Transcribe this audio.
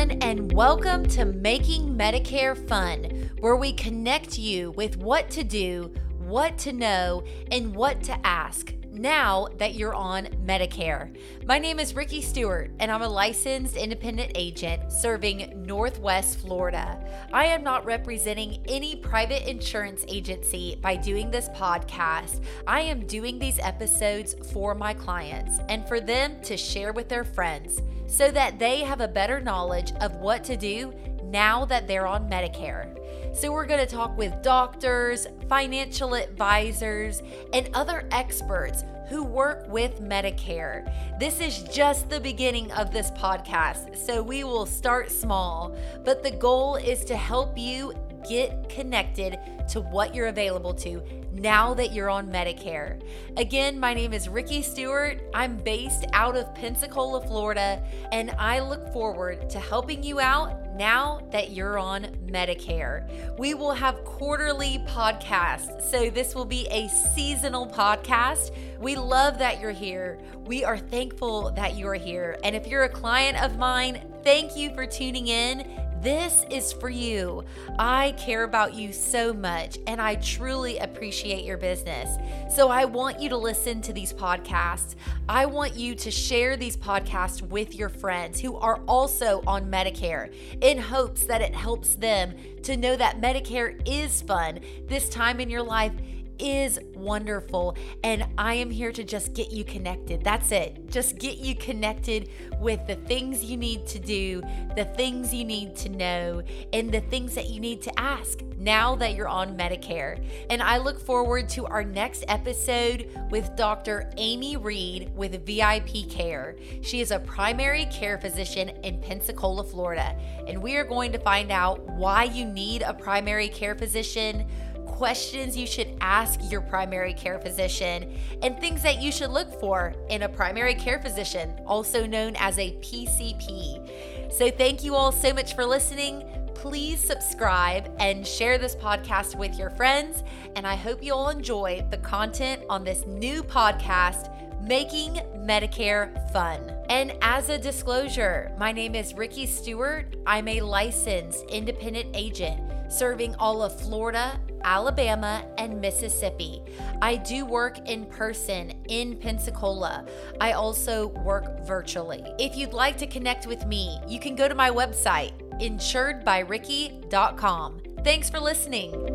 everyone, and welcome to Making Medicare Fun, where we connect you with what to do, what to know, and what to ask now that you're on Medicare. My name is Ricki Stewart, and I'm a licensed independent agent serving Northwest Florida. I am not representing any private insurance agency by doing this podcast. I am doing these episodes for my clients and for them to share with their friends so that they have a better knowledge of what to do now that they're on Medicare. So, we're going to talk with doctors, financial advisors, and other experts who work with Medicare. This is just the beginning of this podcast, so we will start small, but the goal is to help you get connected to what you're available to now that you're on Medicare. Again, my name is Ricki Stewart. I'm based out of Pensacola, Florida, and I look forward to helping you out now that you're on Medicare. We will have quarterly podcasts, so this will be a seasonal podcast. We love that you're here. We are thankful that you're here. And if you're a client of mine, thank you for tuning in. This is for you. I care about you so much and I truly appreciate your business. So I want you to listen to these podcasts. I want you to share these podcasts with your friends who are also on Medicare in hopes that it helps them to know that Medicare is fun this time in your life is wonderful. And I am here to just get you connected. That's it. Just get you connected with the things you need to do, the things you need to know, and the things that you need to ask now that you're on Medicare. And I look forward to our next episode with Dr. Amy Reed with VIP Care. She is a primary care physician in Pensacola, Florida. And we are going to find out why you need a primary care physician questions you should ask your primary care physician, and things that you should look for in a primary care physician, also known as a PCP. So, thank you all so much for listening. Please subscribe and share this podcast with your friends. And I hope you all enjoy the content on this new podcast, Making Medicare Fun. And as a disclosure, my name is Ricki Stewart. I'm a licensed independent agent serving all of Florida, Alabama, and Mississippi. I do work in person in Pensacola. I also work virtually. If you'd like to connect with me, you can go to my website, insuredbyricki.com. Thanks for listening.